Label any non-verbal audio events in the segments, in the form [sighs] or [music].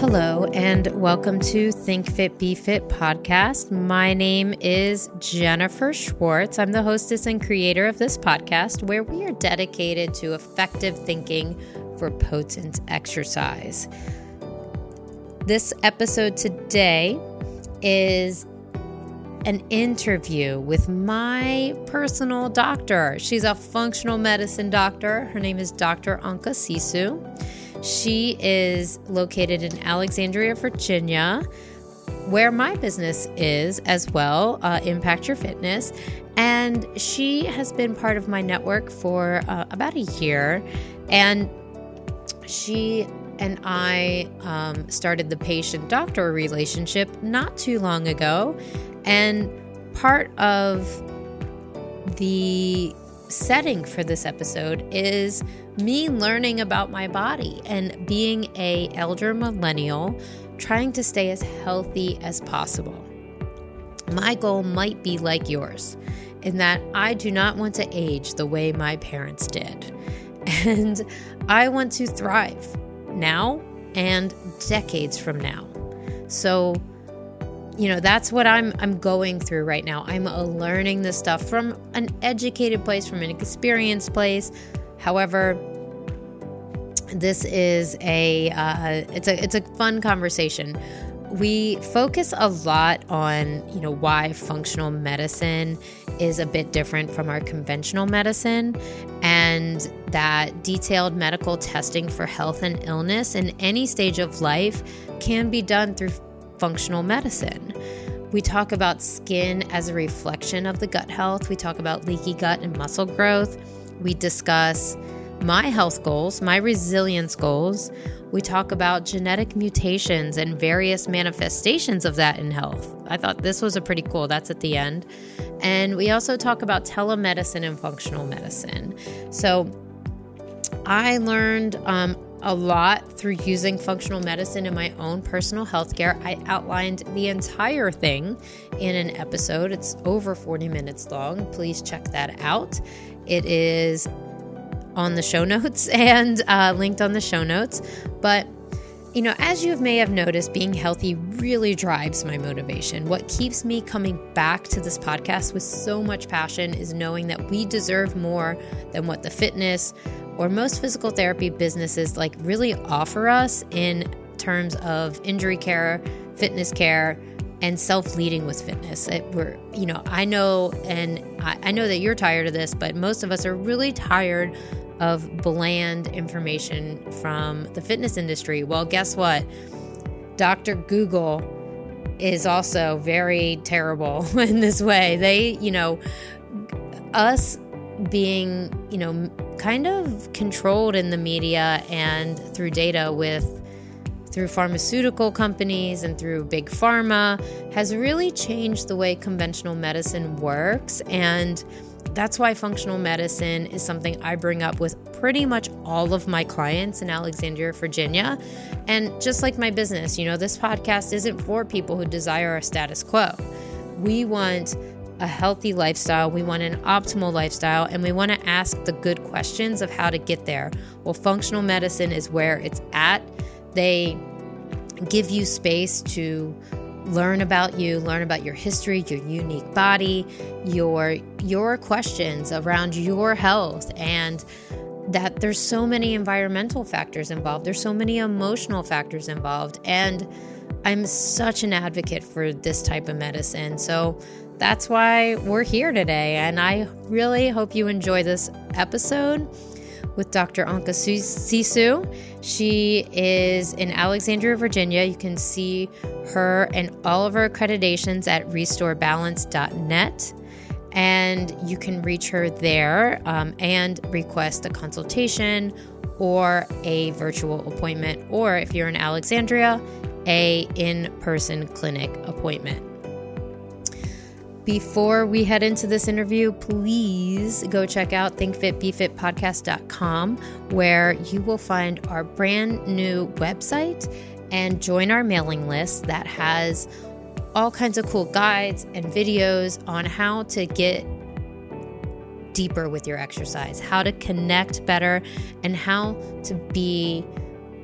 Hello, and welcome to Think Fit Be Fit podcast. My name is Jennifer Schwartz. I'm the hostess and creator of this podcast, where we are dedicated to effective thinking for potent exercise. This episode today is an interview with my personal doctor. She's a functional medicine doctor. Her name is Dr. Anka Sisu. She is located in Alexandria, Virginia, where my business is as well, uh, Impact Your Fitness. And she has been part of my network for uh, about a year. And she and I um, started the patient doctor relationship not too long ago. And part of the setting for this episode is me learning about my body and being a elder millennial trying to stay as healthy as possible. My goal might be like yours in that I do not want to age the way my parents did. [laughs] And I want to thrive now and decades from now. So you know that's what i'm i'm going through right now i'm learning this stuff from an educated place from an experienced place however this is a uh, it's a it's a fun conversation we focus a lot on you know why functional medicine is a bit different from our conventional medicine and that detailed medical testing for health and illness in any stage of life can be done through functional medicine. We talk about skin as a reflection of the gut health. We talk about leaky gut and muscle growth. We discuss my health goals, my resilience goals. We talk about genetic mutations and various manifestations of that in health. I thought this was a pretty cool, that's at the end. And we also talk about telemedicine and functional medicine. So I learned um, a lot through using functional medicine in my own personal health care. I outlined the entire thing in an episode. It's over 40 minutes long. Please check that out. It is on the show [laughs] notes and uh, linked on the show notes. But you know, as you may have noticed, being healthy really drives my motivation. What keeps me coming back to this podcast with so much passion is knowing that we deserve more than what the fitness, or most physical therapy businesses like really offer us in terms of injury care, fitness care, and self-leading with fitness. It, we're, you know, I know, and I, I know that you're tired of this, but most of us are really tired of bland information from the fitness industry. Well, guess what? Dr. Google is also very terrible [laughs] in this way. They, you know, us being, you know, kind of controlled in the media and through data with through pharmaceutical companies and through big pharma has really changed the way conventional medicine works and that's why functional medicine is something I bring up with pretty much all of my clients in Alexandria, Virginia. And just like my business, you know, this podcast isn't for people who desire a status quo. We want a healthy lifestyle, we want an optimal lifestyle, and we want to ask the good questions of how to get there. Well, functional medicine is where it's at. They give you space to learn about you, learn about your history, your unique body, your your questions around your health and that there's so many environmental factors involved. There's so many emotional factors involved and I'm such an advocate for this type of medicine. So that's why we're here today. And I really hope you enjoy this episode with Dr. Anka Sisu. She is in Alexandria, Virginia. You can see her and all of her accreditations at restorebalance.net. And you can reach her there um, and request a consultation or a virtual appointment, or if you're in Alexandria, a in-person clinic appointment. Before we head into this interview, please go check out thinkfitbefitpodcast.com where you will find our brand new website and join our mailing list that has all kinds of cool guides and videos on how to get deeper with your exercise, how to connect better, and how to be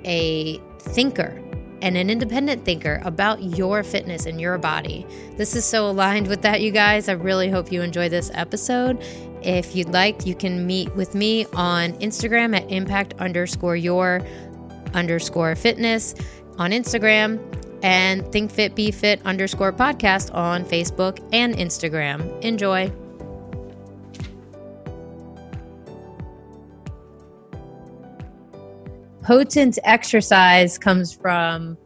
a thinker and an independent thinker about your fitness and your body. This is so aligned with that, you guys. I really hope you enjoy this episode. If you'd like, you can meet with me on Instagram at impact underscore your underscore fitness on Instagram and think fit be fit underscore podcast on Facebook and Instagram. Enjoy. Potent exercise comes from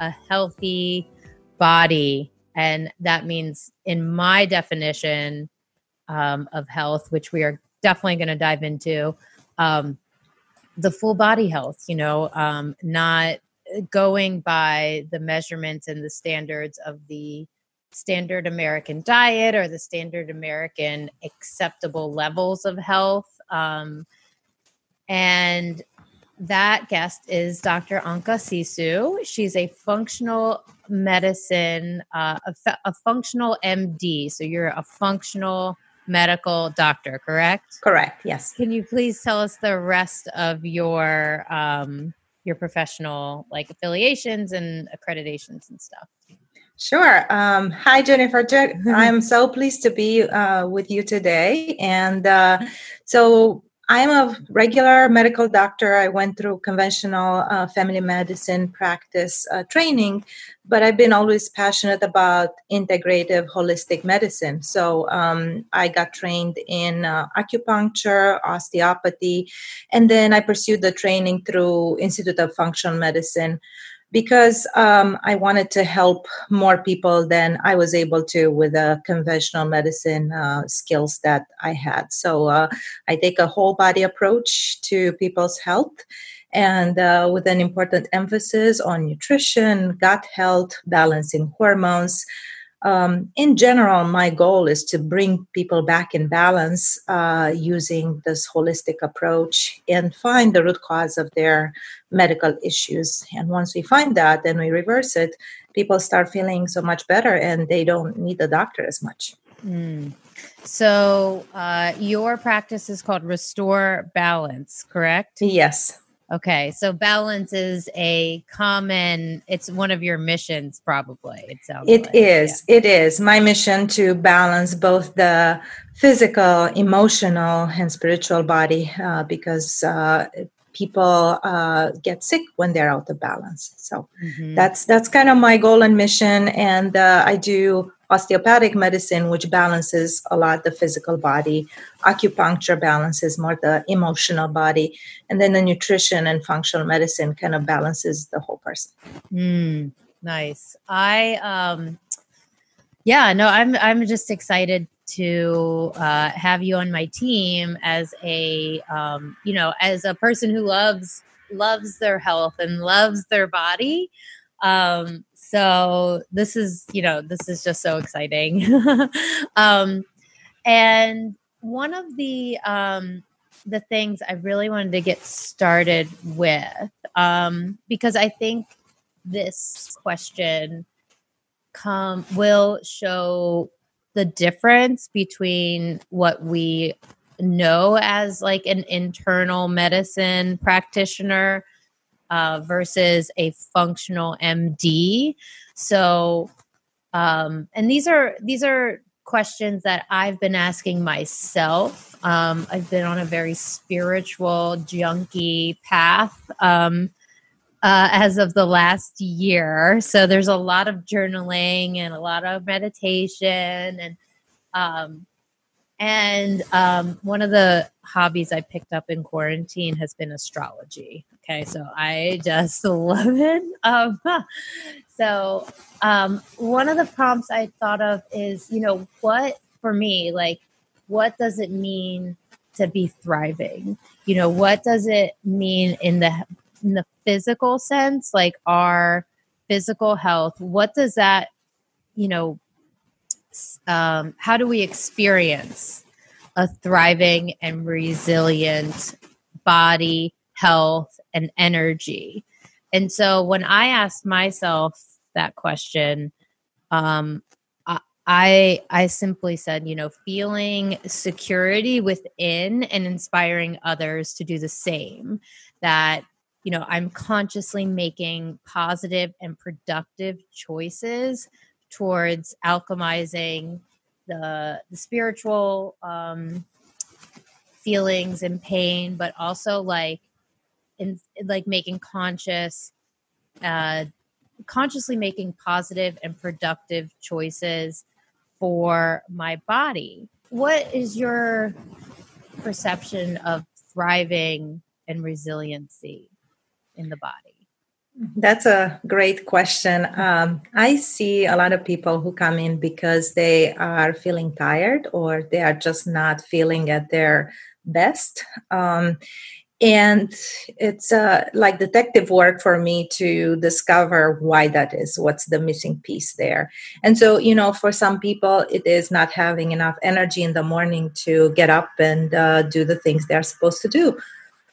a healthy body. And that means, in my definition um, of health, which we are definitely going to dive into, um, the full body health, you know, um, not going by the measurements and the standards of the standard American diet or the standard American acceptable levels of health. Um, and that guest is Dr. Anka Sisu. She's a functional medicine, uh, a, a, functional MD. So you're a functional medical doctor, correct? Correct. Yes. Can you please tell us the rest of your um, your professional like affiliations and accreditations and stuff? Sure. Um, hi, Jennifer. [laughs] I'm so pleased to be uh, with you today. And uh, so I'm a regular medical doctor. I went through conventional uh, family medicine practice uh, training, but I've been always passionate about integrative holistic medicine. So um, I got trained in uh, acupuncture, osteopathy, and then I pursued the training through Institute of Functional Medicine because um, I wanted to help more people than I was able to with the conventional medicine uh, skills that I had. So uh, I take a whole body approach to people's health and uh, with an important emphasis on nutrition, gut health, balancing hormones um, in general, my goal is to bring people back in balance uh, using this holistic approach and find the root cause of their medical issues. And once we find that, then we reverse it. People start feeling so much better and they don't need the doctor as much. Mm. So, uh, your practice is called Restore Balance, correct? Yes. Okay, so balance is a common. It's one of your missions, probably. It sounds. It like. is. Yeah. It is my mission to balance both the physical, emotional, and spiritual body, uh, because uh, people uh, get sick when they're out of balance. So mm-hmm. that's that's kind of my goal and mission, and uh, I do osteopathic medicine, which balances a lot the physical body. Acupuncture balances more the emotional body. And then the nutrition and functional medicine kind of balances the whole person. Mm, nice. I, um, yeah, no, I'm, I'm just excited to uh, have you on my team as a, um, you know, as a person who loves, loves their health and loves their body. Um, so this is, you know, this is just so exciting. [laughs] um, and one of the um, the things I really wanted to get started with, um, because I think this question come will show the difference between what we know as like an internal medicine practitioner uh, versus a functional MD. So, um, and these are these are questions that I've been asking myself. Um, I've been on a very spiritual junky path um, uh, as of the last year. So there's a lot of journaling and a lot of meditation and um, and um, one of the hobbies I picked up in quarantine has been astrology. Okay, so I just [laughs] love it. Um, [laughs] so um, one of the prompts I thought of is, you know, what for me, like, what does it mean to be thriving? You know, what does it mean in the in the physical sense, like our physical health? What does that, you know, um, how do we experience a thriving and resilient body, health, and energy? And so when I asked myself that question, um, I I simply said, you know, feeling security within and inspiring others to do the same. That you know, I'm consciously making positive and productive choices towards alchemizing the the spiritual um, feelings and pain, but also like in like making conscious, uh, consciously making positive and productive choices for my body. What is your perception of thriving and resiliency in the body? That's a great question. Um, I see a lot of people who come in because they are feeling tired or they are just not feeling at their best. Um, and it's uh, like detective work for me to discover why that is what's the missing piece there. And so you know for some people it is not having enough energy in the morning to get up and uh, do the things they're supposed to do.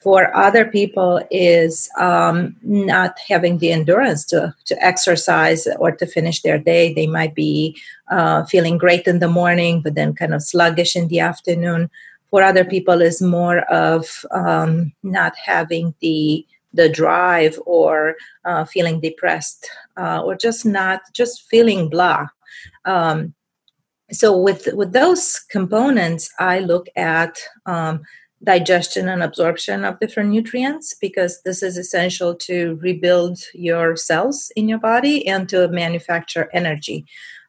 For other people is um, not having the endurance to, to exercise or to finish their day. They might be uh, feeling great in the morning but then kind of sluggish in the afternoon for other people is more of um, not having the the drive or uh, feeling depressed uh, or just not just feeling blah. Um, so with with those components i look at um, digestion and absorption of different nutrients because this is essential to rebuild your cells in your body and to manufacture energy.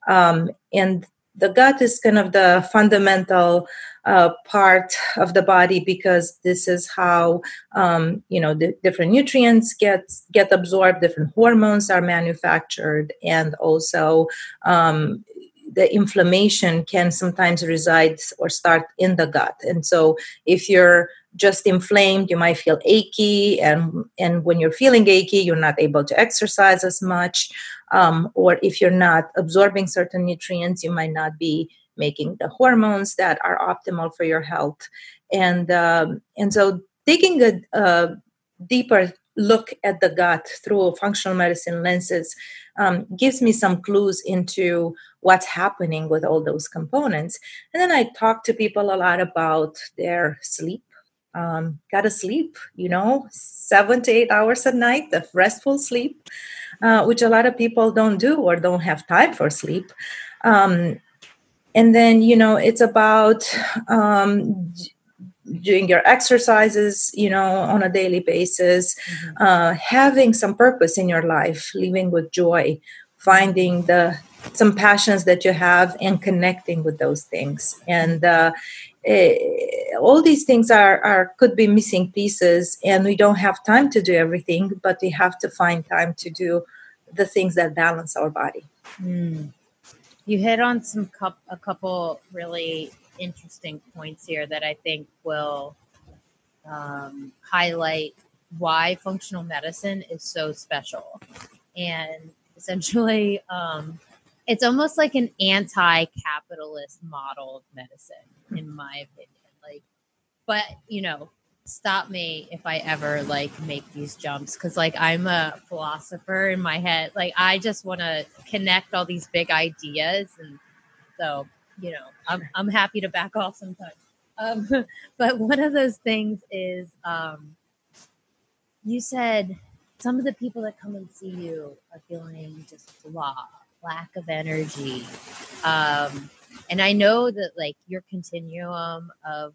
Um, and the gut is kind of the fundamental uh, part of the body because this is how um, you know the different nutrients get get absorbed different hormones are manufactured and also um, the inflammation can sometimes reside or start in the gut. And so if you're just inflamed you might feel achy and and when you're feeling achy you're not able to exercise as much. Um, or if you're not absorbing certain nutrients you might not be making the hormones that are optimal for your health. And um, and so taking a, a, deeper look at the gut through functional medicine lenses um, gives me some clues into what's happening with all those components and then i talk to people a lot about their sleep um, gotta sleep you know seven to eight hours a night of restful sleep uh, which a lot of people don't do or don't have time for sleep. Um, and then, you know, it's about um, doing your exercises, you know, on a daily basis, mm-hmm. uh, having some purpose in your life, living with joy, finding the some passions that you have and connecting with those things and uh, eh, all these things are, are could be missing pieces and we don't have time to do everything but we have to find time to do the things that balance our body mm. you hit on some cup, a couple really interesting points here that i think will um, highlight why functional medicine is so special. And essentially [laughs] um, it's almost like an anti-capitalist model of medicine in my opinion. Like but you know stop me if i ever like make these jumps because like i'm a philosopher in my head. Like i just want to connect all these big ideas and so you know i'm, I'm happy to back off sometimes um, [laughs] but one of those things is um, you said some of the people that come and see you are feeling just blah lack of energy. Um, and I know that like your continuum of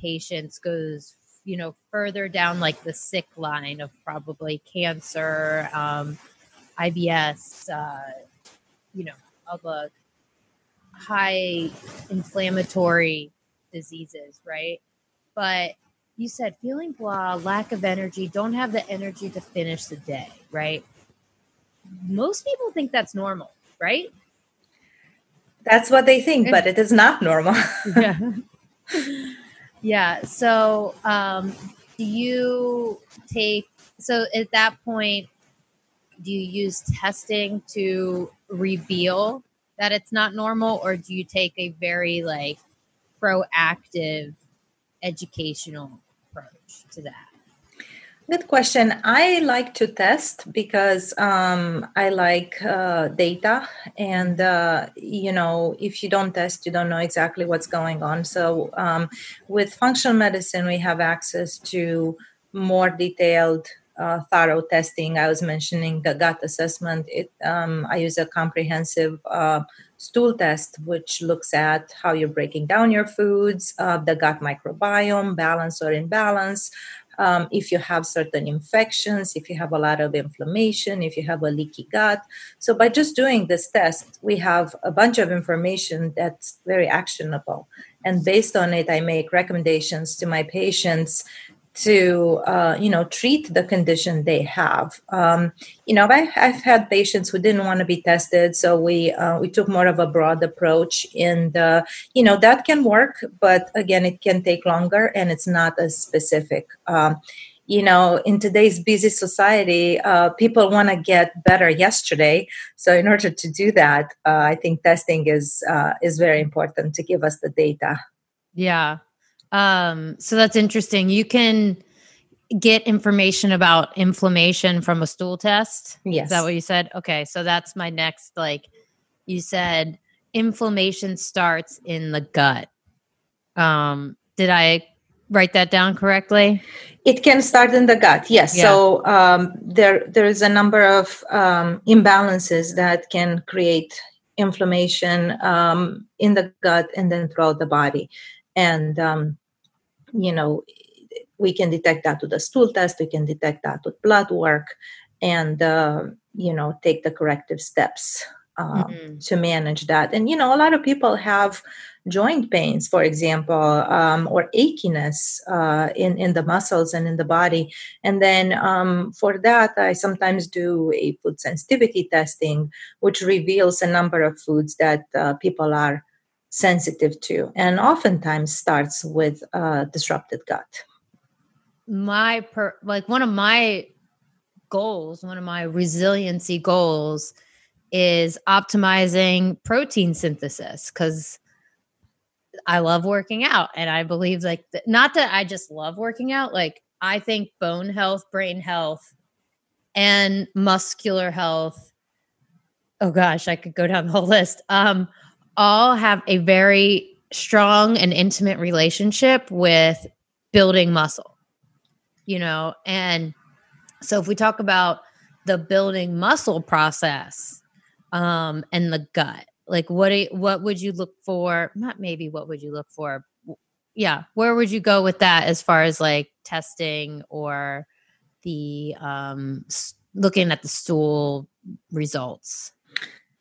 patients goes, you know, further down like the sick line of probably cancer, um, IBS, uh, you know, all the high inflammatory diseases, right? But you said feeling blah, lack of energy, don't have the energy to finish the day, right? Most people think that's normal right? That's what they think, but it is not normal. [laughs] yeah. Yeah. So, um, do you take, so at that point, do you use testing to reveal that it's not normal, or do you take a very like proactive educational approach to that? Good question. I like to test because um, I like uh, data, and uh, you know, if you don't test, you don't know exactly what's going on. So, um, with functional medicine, we have access to more detailed uh, thorough testing. I was mentioning the gut assessment. It, um, I use a comprehensive uh, stool test, which looks at how you're breaking down your foods, uh, the gut microbiome, balance or imbalance. Um, if you have certain infections, if you have a lot of inflammation, if you have a leaky gut. So, by just doing this test, we have a bunch of information that's very actionable. And based on it, I make recommendations to my patients to uh, you know treat the condition they have. Um, you know, I, have had patients who didn't want to be tested, so we uh, we took more of a broad approach, and uh, you know that can work, but again, it can take longer, and it's not as specific. Um, you know, in today's busy society, uh, people want to get better yesterday. So, in order to do that, uh, I think testing is uh, is very important to give us the data. Yeah, um, so that's interesting. You can get information about inflammation from a stool test. Yes. Is that what you said? Okay. So that's my next, like you said, inflammation starts in the gut. Um, did I write that down correctly? It can start in the gut, yes. Yeah. So um, there there is a number of um, imbalances that can create inflammation um, in the gut and then throughout the body. And um, you know, we can detect that with the stool test, we can detect that with blood work, and, uh, you know, take the corrective steps uh, mm-hmm. to manage that. And, you know, a lot of people have joint pains, for example, um, or achiness uh, in, in the muscles and in the body. And then um, for that, I sometimes do a food sensitivity testing, which reveals a number of foods that uh, people are sensitive to and oftentimes starts with a disrupted gut. My per like one of my goals one of my resiliency goals is optimizing protein synthesis because i love working out and i believe like th- not that i just love working out like i think bone health brain health and muscular health oh gosh i could go down the whole list um all have a very strong and intimate relationship with building muscle, you know, and so if we talk about the building muscle process um, and the gut, like what what would you look for? Not maybe what would you look for? Yeah, where would you go with that as far as like testing or the um, looking at the stool results?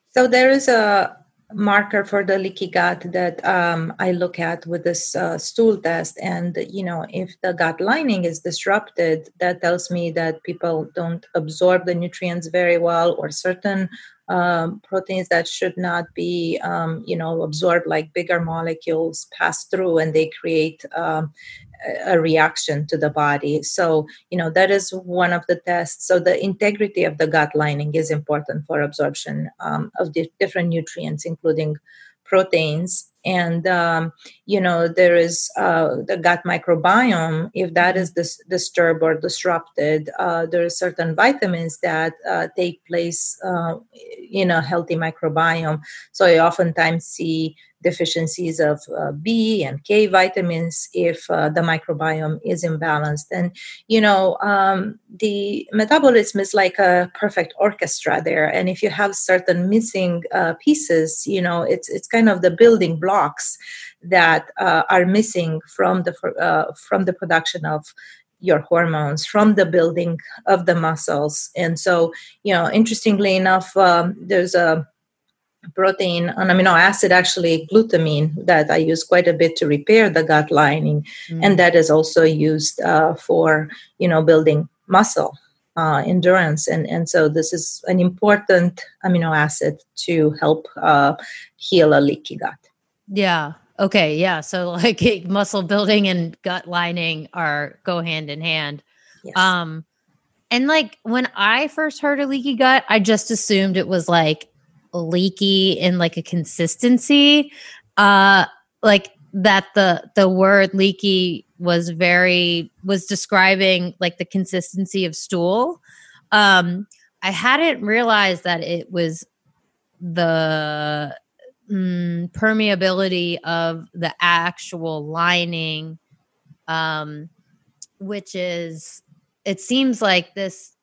So there is a marker for the leaky gut that um, I look at with this uh, stool test. And, you know, if the gut lining is disrupted, that tells me that people don't absorb the nutrients very well or certain um, proteins that should not be, um, you know, absorbed like bigger molecules pass through and they create um, a reaction to the body. So, you know, that is one of the tests. So, the integrity of the gut lining is important for absorption um, of the different nutrients, including proteins. And, um, you know, there is uh, the gut microbiome. If that is dis- disturbed or disrupted, uh, there are certain vitamins that uh, take place uh, in a healthy microbiome. So, I oftentimes see deficiencies of uh, B and K vitamins if uh, the microbiome is imbalanced. And, you know, um, the metabolism is like a perfect orchestra there. And if you have certain missing uh, pieces, you know, it's, it's kind of the building blocks that uh, are missing from the, uh, from the production of your hormones from the building of the muscles and so you know interestingly enough um, there's a protein, an amino acid, actually glutamine, that I use quite a bit to repair the gut lining, mm. and that is also used uh, for you know building muscle uh, endurance, and and so this is an important amino acid to help uh, heal a leaky gut. Yeah. Okay. Yeah. So like [laughs] muscle building and gut lining are go hand in hand. Yes. Um, and like when I first heard a leaky gut, I just assumed it was like leaky in like a consistency uh like that the the word leaky was very was describing like the consistency of stool. Um i hadn't realized that it was the mm, permeability of the actual lining um which is it seems like this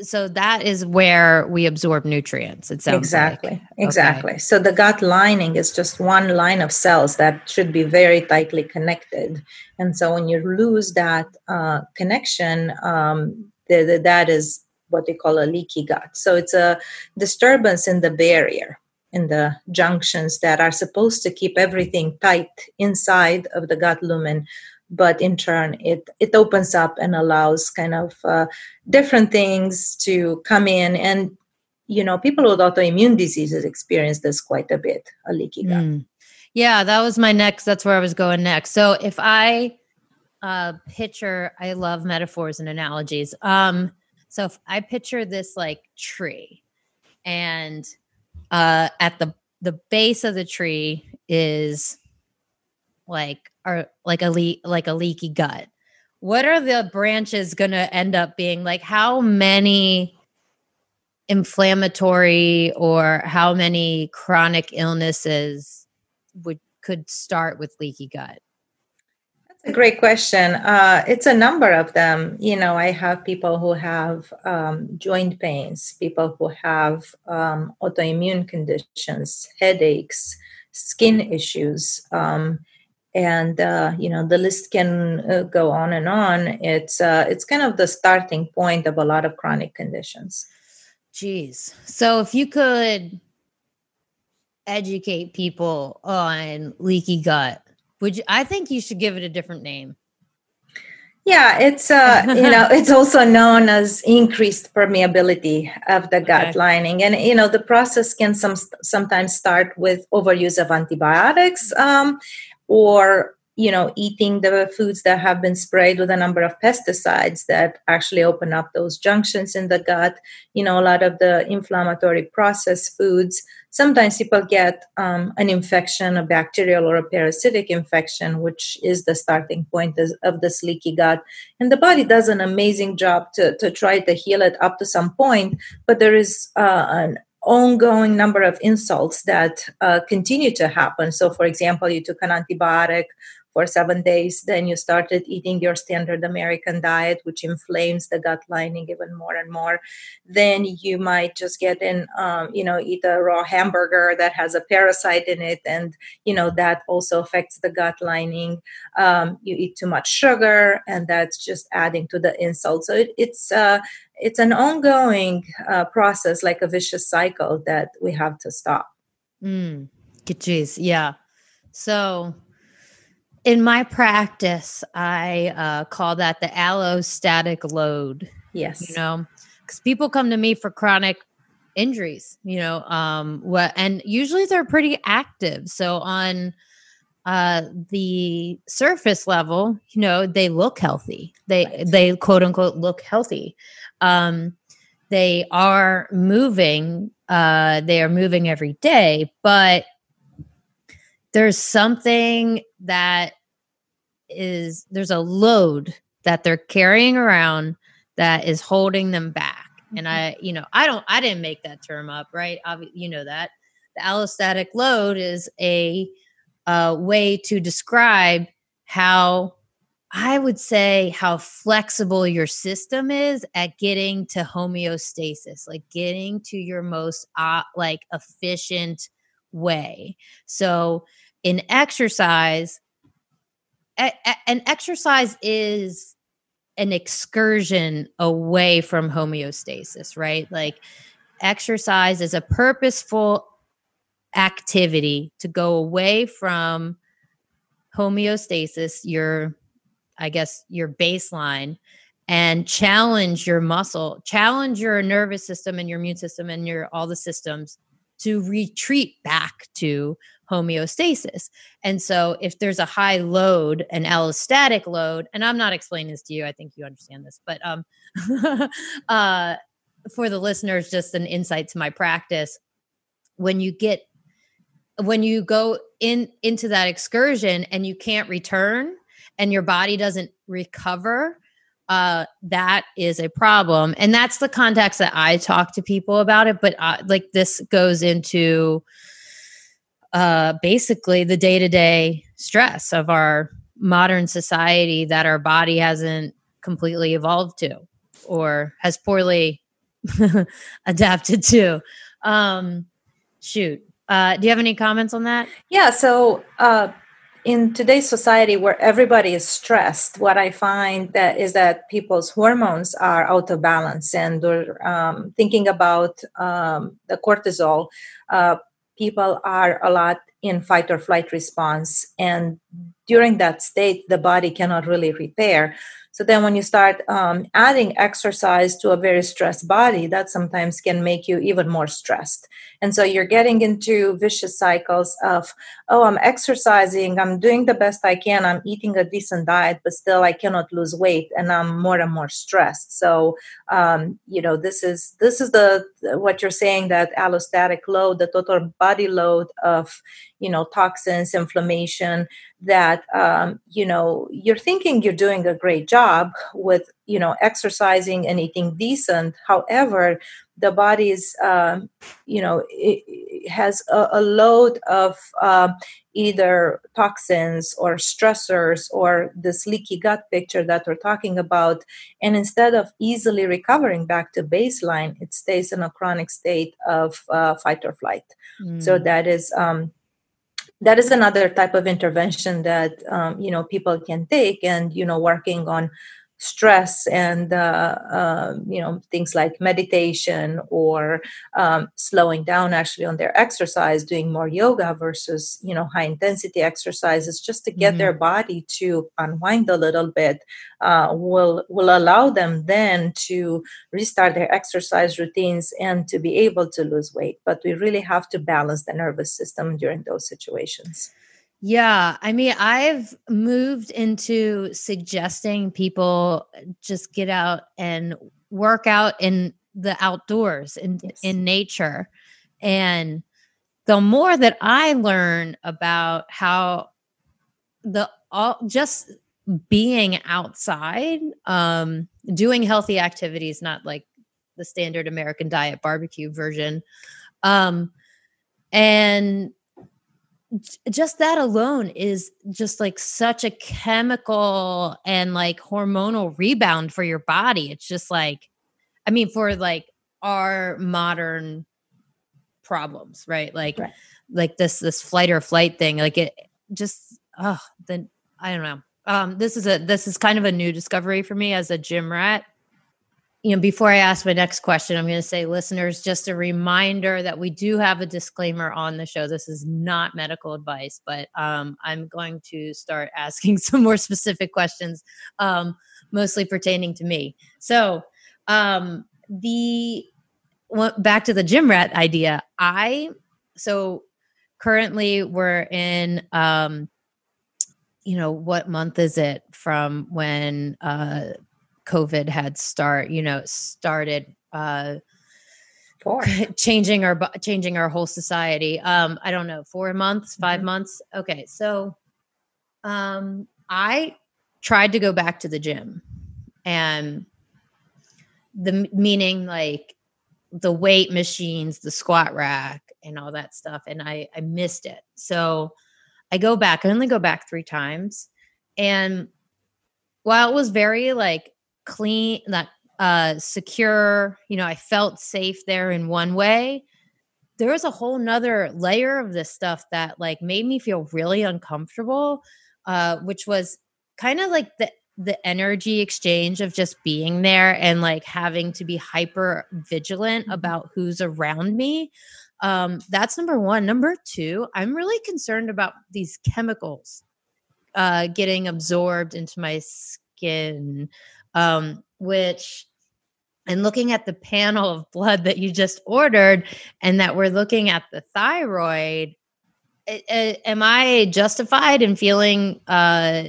so that is where we absorb nutrients it sounds exactly like. exactly okay. so the gut lining is just one line of cells that should be very tightly connected and so when you lose that uh, connection um, the, the, that is what they call a leaky gut so it's a disturbance in the barrier in the junctions that are supposed to keep everything tight inside of the gut lumen but in turn it it opens up and allows kind of uh, different things to come in. And you know people with autoimmune diseases experience this quite a bit a leaky gut mm. yeah that was my next that's where i was going next. So if i uh picture i love metaphors and analogies. Um so if i picture this like tree and uh at the the base of the tree is like are like a le- like a leaky gut. What are the branches going to end up being? Like how many inflammatory or how many chronic illnesses would could start with leaky gut? That's a great question. Uh, it's a number of them. You know i have people who have um, joint pains people who have um, autoimmune conditions headaches skin issues um, and uh, you know the list can uh, go on and on. It's uh, it's kind of the starting point of a lot of chronic conditions. Jeez. So if you could educate people on leaky gut would you i think you should give it a different name. Yeah it's uh you know it's also known as increased permeability of the gut okay. lining. And you know the process can some sometimes start with overuse of antibiotics um, or you know eating the foods that have been sprayed with a number of pesticides that actually open up those junctions in the gut. You know a lot of the inflammatory processed foods sometimes people get um, an infection a bacterial or a parasitic infection which is the starting point of this leaky gut. And the body does an amazing job to, to try to heal it up to some point but there is uh, an ongoing number of insults that uh, continue to happen. So, for example, you took an antibiotic for seven days, then you started eating your standard American diet, which inflames the gut lining even more and more. Then you might just get in, um, you know, eat a raw hamburger that has a parasite in it, and you know that also affects the gut lining. Um, you eat too much sugar, and that's just adding to the insult. So it, it's uh, it's an ongoing uh, process, like a vicious cycle that we have to stop. Mm. Jeez, yeah. So in my practice, I uh, call that the allostatic load. Yes. You know, because people come to me for chronic injuries, you know, um, what, and usually they're pretty active. So on uh, the surface level, you know, they look healthy. They, right. they quote unquote look healthy. Um, they are moving, uh, they are moving every day, but there's something that is there's a load that they're carrying around that is holding them back. And mm-hmm. i you know i don't i didn't make that term up right? You know that. The allostatic load is a, a way to describe how i would say how flexible your system is at getting to homeostasis like getting to your most uh, like efficient way. So in exercise a, a, an exercise is an excursion away from homeostasis right? Like exercise is a purposeful activity to go away from homeostasis your i guess your baseline and challenge your muscle challenge your nervous system and your immune system and your all the systems to retreat back to homeostasis. And so if there's a high load, an allostatic load, and I'm not explaining this to you, I think you understand this, but um [laughs] uh for the listeners just an insight to my practice when you get when you go in into that excursion and you can't return and your body doesn't recover uh, that is a problem and that's the context that i talk to people about it but uh, like this goes into uh, basically the day to day stress of our modern society that our body hasn't completely evolved to or has poorly [laughs] adapted to. Um, shoot. Uh, do you have any comments on that? Yeah. So, uh, in today's society where everybody is stressed, what I find that is that people's hormones are out of balance, and they're um, thinking about um, the cortisol. Uh, people are a lot in fight or flight response, and during that state, the body cannot really repair. So then, when you start um, adding exercise to a very stressed body, that sometimes can make you even more stressed. And so you're getting into vicious cycles of, oh, I'm exercising, I'm doing the best I can, I'm eating a decent diet, but still I cannot lose weight, and I'm more and more stressed. So, um, you know, this is this is the what you're saying that allostatic load, the total body load of, you know, toxins, inflammation that um, you know you're thinking you're doing a great job with you know exercising and eating decent. However the body is um, you know has a, a, load of uh, either toxins or stressors or this leaky gut picture that we're talking about. And instead of easily recovering back to baseline it stays in a chronic state of uh, fight or flight. Mm. so that is um, that is another type of intervention that um, you know people can take and you know working on stress and uh, uh, you know things like meditation or um, slowing down actually on their exercise doing more yoga versus you know high intensity exercises just to get mm-hmm. their body to unwind a little bit uh, will will allow them then to restart their exercise routines and to be able to lose weight but we really have to balance the nervous system during those situations yeah. I mean, I've moved into suggesting people just get out and work out in the outdoors in yes. in nature. And the more that I learn about how the all just being outside, um, doing healthy activities, not like the standard American diet barbecue version. Um, and just that alone is just like such a chemical and like hormonal rebound for your body. It's just like, I mean, for like our modern problems, right? Like, right. like this this flight or flight thing. Like it just, oh, then I don't know. Um, this is a this is kind of a new discovery for me as a gym rat you know, before I ask my next question, I'm going to say, listeners, just a reminder that we do have a disclaimer on the show. This is not medical advice, but um, I'm going to start [laughs] asking some more specific questions, um, mostly pertaining to me. So, um, the well, back to the gym rat idea. I so currently we're in um, you know what month is it from when uh COVID had start, you know, started uh Four. [laughs] changing our changing our whole society. Um, I don't know, four months, 5 mm-hmm. months. Okay, so um, I tried to go back to the gym, and the meaning like the weight machines, the squat rack, and all that stuff, and I I missed it. So I go back. I only go back three times, and while it was very like clean, that uh, secure. You know, I felt safe there in one way. There was a whole nother layer of this stuff that like made me feel really uncomfortable, uh, which was kind of like the the energy exchange of just being there and like having to be hyper vigilant mm-hmm. about who's around me. Um, that's number one. Number two, I'm really concerned about these chemicals uh, getting absorbed into my skin um, which and looking at the panel of blood that you just ordered and that we're looking at the thyroid am i justified in feeling uh,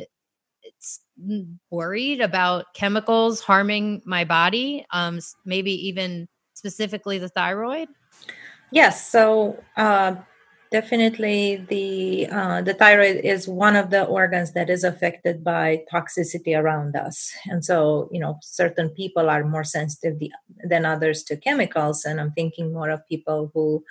worried about chemicals harming my body um, maybe even specifically the thyroid? Yes so uh, definitely the uh, the thyroid is one of the organs that is affected by toxicity around us. And so you know certain people are more sensitive than others to chemicals. And i'm thinking more of people who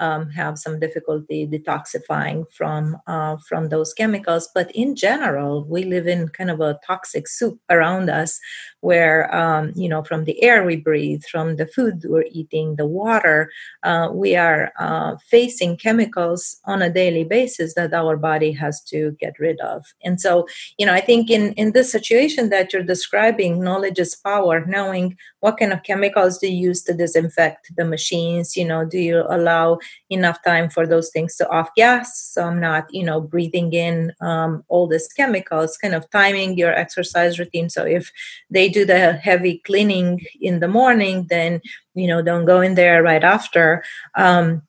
um, have some difficulty detoxifying from uh, from those chemicals. But in general, we live in kind of a toxic soup around us, where um, you know from the air we breathe, from the food we're eating, the water, uh, we are uh, facing chemicals on a daily basis that our body has to get rid of. And so, you know, I think in in this situation that you're describing, knowledge is power. Knowing what kind of chemicals do you use to disinfect the machines, you know, do you allow enough time for those things to off gas. So i'm not you know breathing in um, all these chemicals kind of timing your exercise routine. So if they do the heavy cleaning in the morning then you know don't go in there right after. Um,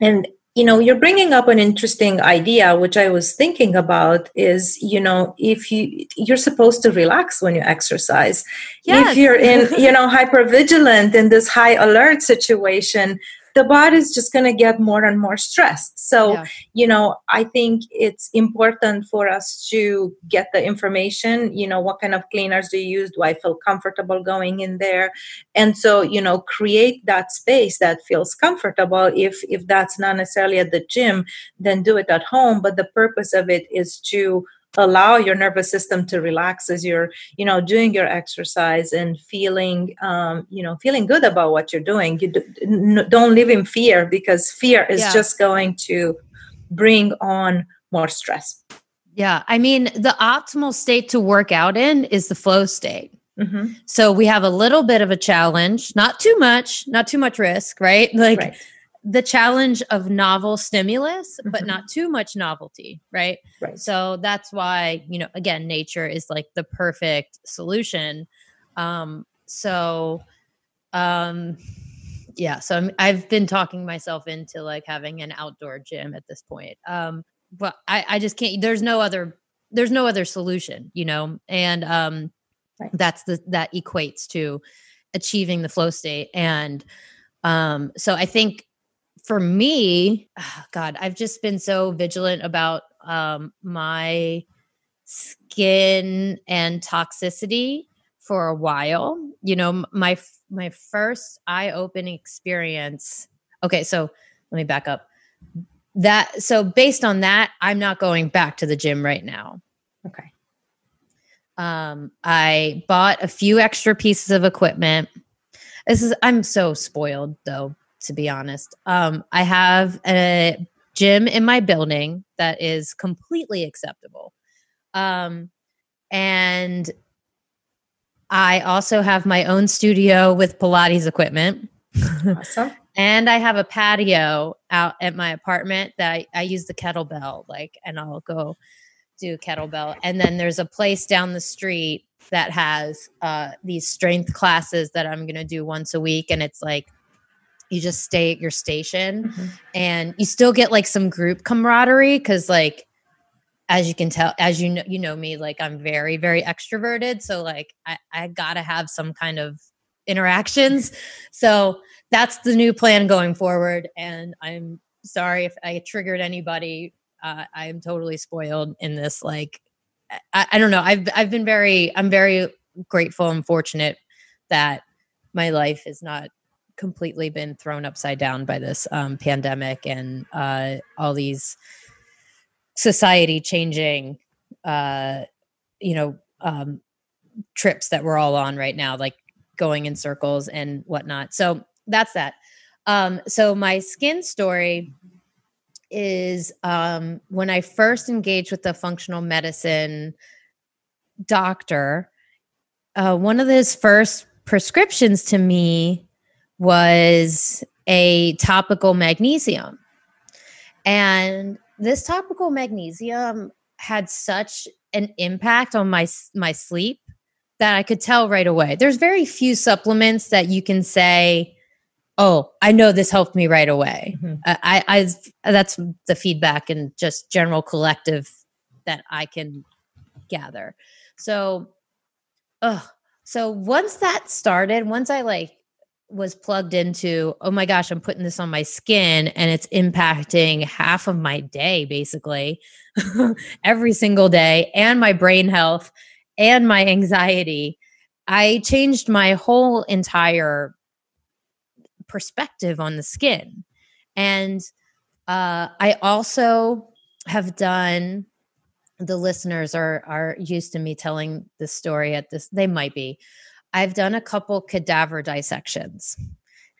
and you know you're bringing up an interesting idea which i was thinking about is you know if you you're supposed to relax when you exercise. Yes. if you're in [laughs] you know hyper vigilant in this high alert situation the body is just going to get more and more stressed. So, yeah. you know, I think it's important for us to get the information, you know, what kind of cleaners do you use? Do I feel comfortable going in there? And so, you know, create that space that feels comfortable. If if that's not necessarily at the gym, then do it at home. But the purpose of it is to allow your nervous system to relax as you're you know doing your exercise and feeling um, you know feeling good about what you're doing. You don't live in fear because fear is yeah. just going to bring on more stress. Yeah i mean the optimal state to work out in is the flow state. Mm-hmm. so we have a little bit of a challenge not too much not too much risk right? Like right the challenge of novel stimulus mm-hmm. but not too much novelty right? Right. So that's why you know again nature is like the perfect solution. Um so um yeah so i have been talking myself into like having an outdoor gym at this point. Um but i i just can't there's no other there's no other solution you know? And um right. that's the that equates to achieving the flow state. And um so i think for me, oh God, I've just been so vigilant about um, my skin and toxicity for a while. You know, my my first eye-opening experience. Okay, so let me back up. That so based on that, I'm not going back to the gym right now. Okay. Um, I bought a few extra pieces of equipment. This is I'm so spoiled though to be honest. Um, I have a gym in my building that is completely acceptable. Um, and I also have my own studio with Pilates equipment. Awesome. [laughs] and I have a patio out at my apartment that I, I use the kettlebell, like, and I'll go do kettlebell. And then there's a place down the street that has uh, these strength classes that I'm going to do once a week. And it's like you just stay at your station mm-hmm. and you still get like some group camaraderie because like as you can tell as you know you know me like i'm very very extroverted so like i, I gotta have some kind of interactions. So that's the new plan going forward and i'm sorry if i triggered anybody. Uh, i am totally spoiled in this like I, I don't know. I've i've been very i'm very grateful and fortunate that my life is not completely been thrown upside down by this um, pandemic and uh, all these society changing, uh, you know, um, trips that we're all on right now, like going in circles and whatnot. So that's that. Um, so my skin story is um, when I first engaged with the functional medicine doctor. Uh, one of his first prescriptions to me was a topical magnesium. And this topical magnesium had such an impact on my my sleep that I could tell right away. There's very few supplements that you can say, "Oh, I know this helped me right away." Mm-hmm. I, I that's the feedback and just general collective that I can gather. So, oh, so once that started, once I like was plugged into, oh my gosh, I'm putting this on my skin and it's impacting half of my day basically [laughs] every single day and my brain health and my anxiety. I changed my whole entire perspective on the skin. And uh, I also have done the listeners are are used to me telling this story at this they might be i've done a couple cadaver dissections.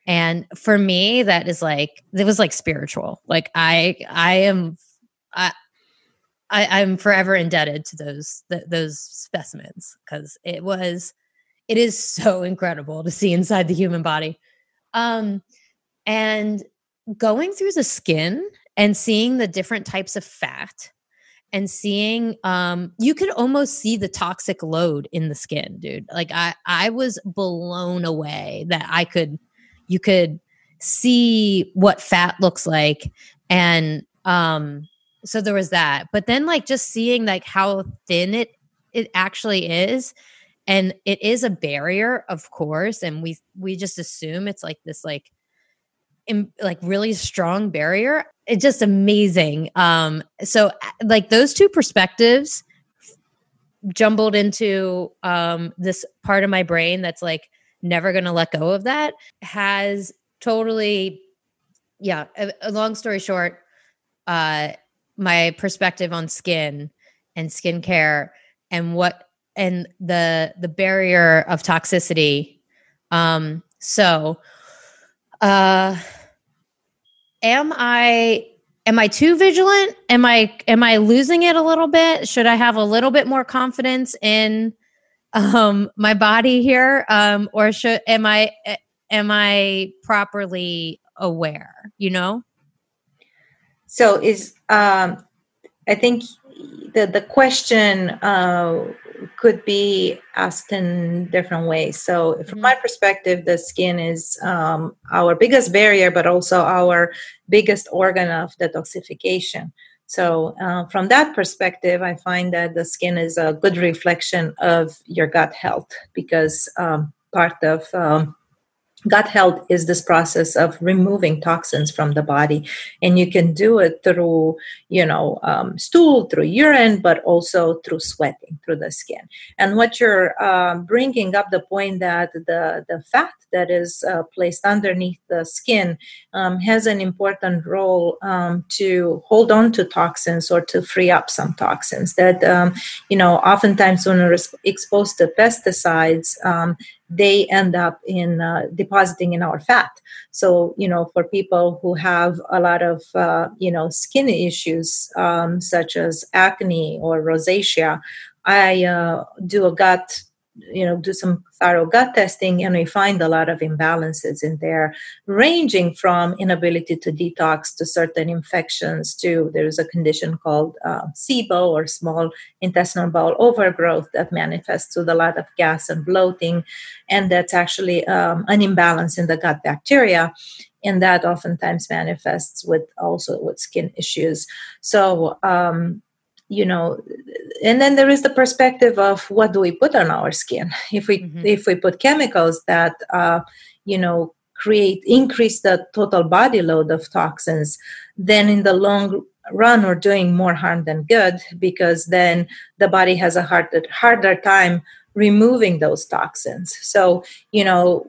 And for me that is like it was like spiritual. Like i i am i, I i'm forever indebted to those th- those specimens because it was it is so [laughs] incredible to see inside the human body. Um and going through the skin and seeing the different types of fat and seeing um you could almost see the toxic load in the skin dude. Like i i was blown away that i could you could see what fat looks like and um so there was that. But then like just seeing like how thin it it actually is and it is a barrier of course and we we just assume it's like this like in, like really strong barrier it's just amazing. Um so like those two perspectives jumbled into um this part of my brain that's like never going to let go of that has totally yeah a, a long story short uh my perspective on skin and skincare and what and the the barrier of toxicity. Um so uh am i am i too vigilant? Am i am i losing it a little bit? Should i have a little bit more confidence in um my body here? Um or should am i am i properly aware you know? So is um i think the the question uh could be asked in different ways. So, from mm-hmm. my perspective, the skin is um, our biggest barrier, but also our biggest organ of detoxification. So, uh, from that perspective, I find that the skin is a good reflection of your gut health because um, part of um, gut health is this process of removing toxins from the body and you can do it through you know um, stool through urine but also through sweating through the skin. And what you're uh, bringing up the point that the the fat that is uh, placed underneath the skin um, has an important role um, to hold on to toxins or to free up some toxins that um, you know oftentimes when we're exposed to pesticides um, they end up in uh, depositing in our fat. So, you know, for people who have a lot of, uh, you know, skin issues um, such as acne or rosacea, I uh, do a gut you know do some thorough gut testing and we find a lot of imbalances in there ranging from inability to detox to certain infections to there's a condition called uh, sibo or small intestinal bowel overgrowth that manifests with a lot of gas and bloating and that's actually um, an imbalance in the gut bacteria and that oftentimes manifests with also with skin issues. So um, you know and then there is the perspective of what do we put on our skin [laughs] if we mm-hmm. if we put chemicals that uh, you know create increase the total body load of toxins then in the long run we're doing more harm than good because then the body has a harder harder time removing those toxins so you know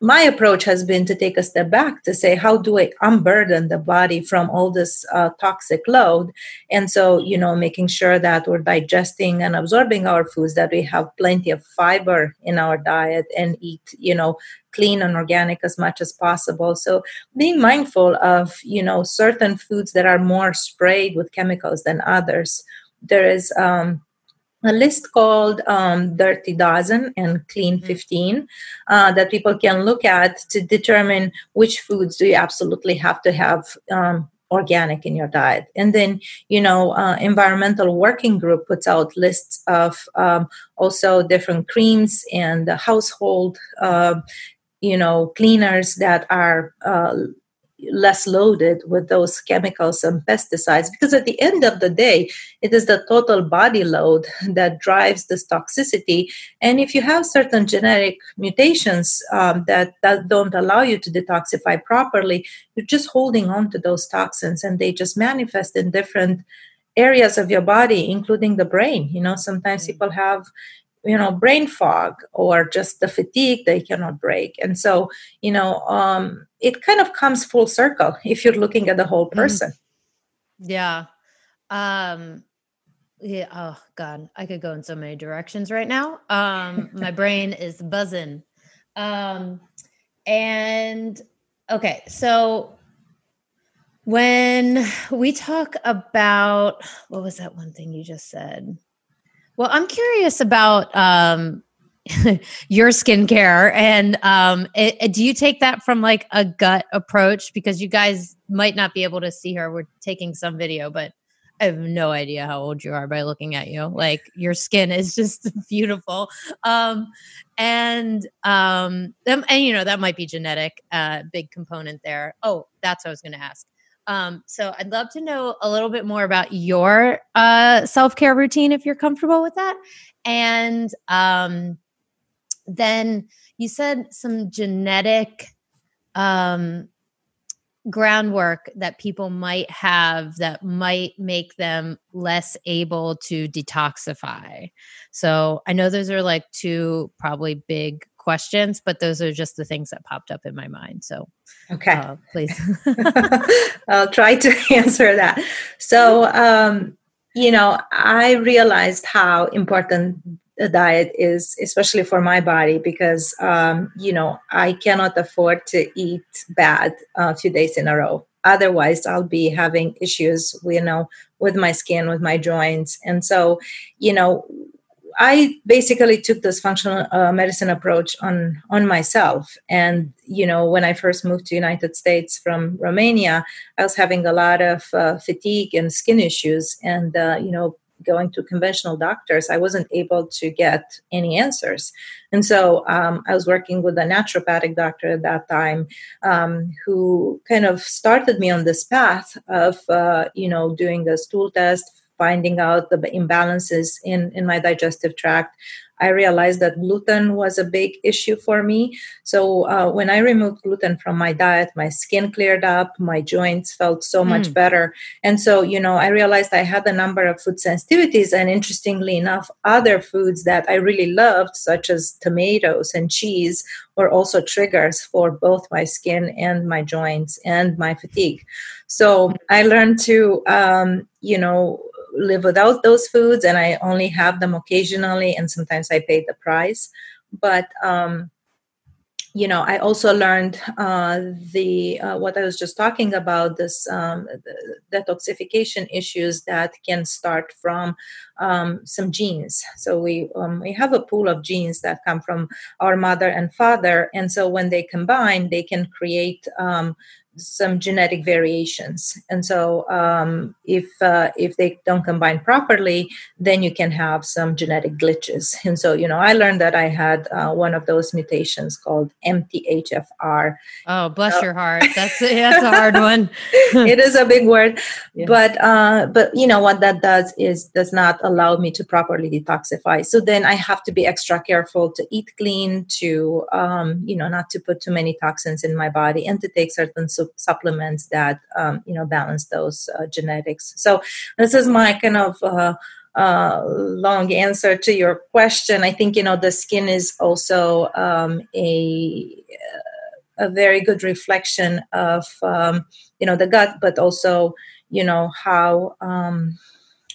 my approach has been to take a step back to say how do i unburden the body from all this uh, toxic load? And so you know making sure that we're digesting and absorbing our foods that we have plenty of fiber in our diet and eat you know clean and organic as much as possible. So being mindful of you know certain foods that are more sprayed with chemicals than others. There is um, a list called um, Dirty Dozen and Clean mm-hmm. 15 uh, that people can look at to determine which foods do you absolutely have to have um, organic in your diet. And then, you know, uh, Environmental Working Group puts out lists of um, also different creams and household, uh, you know, cleaners that are uh, less loaded with those chemicals and pesticides because at the end of the day it is the total body load [laughs] that drives this toxicity and if you have certain genetic mutations um, that, that don't allow you to detoxify properly you're just holding on to those toxins and they just manifest in different areas of your body including the brain you know sometimes mm-hmm. people have you know brain fog or just the fatigue they cannot break and so you know um, it kind of comes full circle [laughs] if you're looking at the whole mm-hmm. person. Yeah. Um, yeah. Oh God, I could go in so many directions right now. Um, [laughs] my brain is buzzing. Um, and okay, so when we talk about what was that one thing you just said? Well, I'm curious about um, [laughs] your skincare and um, it, it, do you take that from like a gut approach? Because you guys might not be able to see her. We're taking some video but i have no idea how old you are by looking at you. Like your skin is [laughs] just beautiful. Um, and um, and you know that might be genetic uh, big component there. Oh that's what i was going to ask um, so I'd love to know a little bit more about your uh, self care routine if you're comfortable with that. And um, then you said some genetic um, groundwork that people might have that might make them less able to detoxify. So I know those are like two probably big questions, but those are just the things that popped up in my mind. So, okay, uh, please. [laughs] I'll try to [laughs] answer that. So, um, you know, I realized how important a diet is, especially for my body, because um, you know I cannot afford to eat bad a few days in a row. Otherwise, I'll be having issues, you know, with my skin, with my joints, and so, you know, I basically took this functional uh, medicine approach on on myself. And you know, when I first moved to United States from Romania, I was having a lot of uh, fatigue and skin issues, and uh, you know, going to conventional doctors, I wasn't able to get any answers. And so um, I was working with a naturopathic doctor at that time um, who kind of started me on this path of, uh, you know, doing a stool test, finding out the imbalances in, in my digestive tract. I realized that gluten was a big issue for me. So uh, when I removed gluten from my diet, my skin cleared up, my joints felt so mm. much better. And so, you know, I realized I had a number of food sensitivities. And interestingly enough, other foods that I really loved, such as tomatoes and cheese, were also triggers for both my skin and my joints and my fatigue. So I learned to, um, you know, live without those foods and I only have them occasionally and sometimes I pay the price. But um, you know, I also learned uh, the uh, what I was just talking about this um, detoxification issues that can start from um, some genes. So we um, we have a pool of genes that come from our mother and father, and so when they combine, they can create um, some genetic variations. And so um, if uh, if they don't combine properly then you can have some genetic glitches. And so you know i learned that i had uh, one of those mutations called mthfr oh bless your heart. [laughs] That's that's a hard one. [laughs] It is a big word. Yeah. but uh, but you know what that does is does not allow me to properly detoxify. So then i have to be extra careful to eat clean to um, you know not to put too many toxins in my body and to take certain su- supplements that um, you know balance those uh, genetics. So this is my kind of uh, uh, long answer to your question. I think you know the skin is also um, a a very good reflection of um, you know the gut, but also you know how um,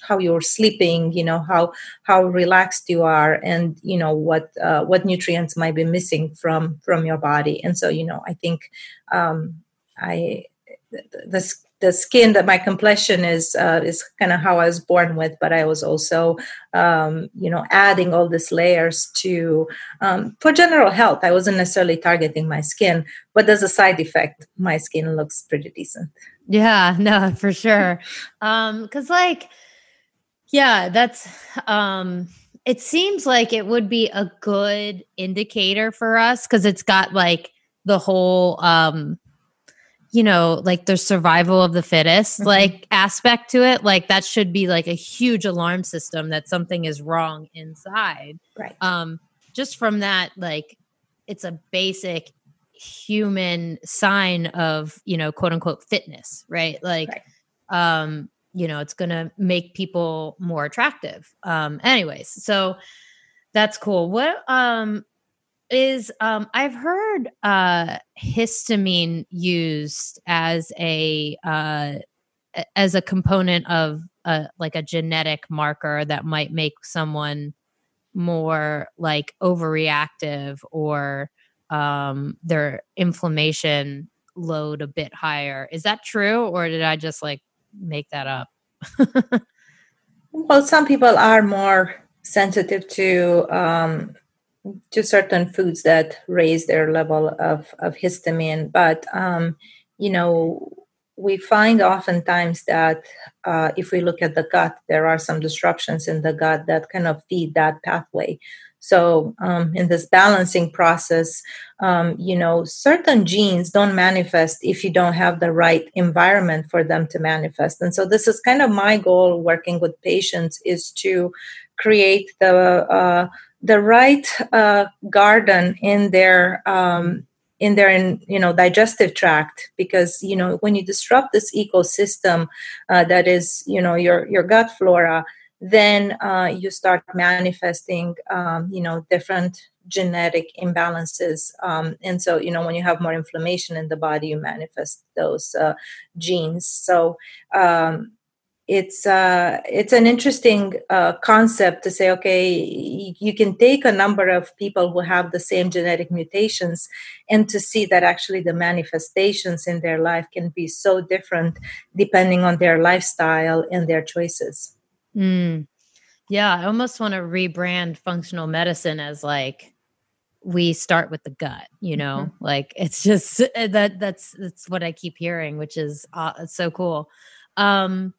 how you're sleeping you know how how relaxed you are and you know what uh, what nutrients might be missing from from your body and so you know i think um, I the the skin that my complexion is uh, is kind of how I was born with, but I was also um, you know adding all these layers to um, for general health. I wasn't necessarily targeting my skin, but as a side effect, my skin looks pretty decent. Yeah, [laughs] no, for sure. um, cause like, yeah, that's um it seems like it would be a good indicator for us because it's got like the whole um you know, like the survival of the fittest mm-hmm. like aspect to it. Like that should be like a huge alarm system that something is wrong inside. Right. Um, just from that, like it's a basic human sign of, you know, quote unquote fitness, right? Like right. um, you know, it's gonna make people more attractive. Um, anyways, so that's cool. What um is um, I've heard uh, histamine used as a uh, as a component of a, like a genetic marker that might make someone more like overreactive or um, their inflammation load a bit higher. Is that true, or did I just like make that up? [laughs] well, some people are more sensitive to um, to certain foods that raise their level of, of histamine, but um, you know we find oftentimes that uh, if we look at the gut, there are some disruptions in the gut that kind of feed that pathway. So, um, in this balancing process, um, you know, certain genes don't manifest if you don't have the right environment for them to manifest. And so, this is kind of my goal working with patients is to create the uh, the right uh, garden in their um, in their you know digestive tract because you know when you disrupt this ecosystem uh, that is you know your your gut flora then uh, you start manifesting um, you know different genetic imbalances um, and so you know when you have more inflammation in the body you manifest those uh, genes. So um, it's uh, it's an interesting uh, concept to say okay you can take a number of people who have the same genetic mutations and to see that actually the manifestations in their life can be so different depending on their lifestyle and their choices mm. yeah i almost want to rebrand functional medicine as like we start with the gut you know mm-hmm. like it's just that that's that's what i keep hearing which is uh, so cool um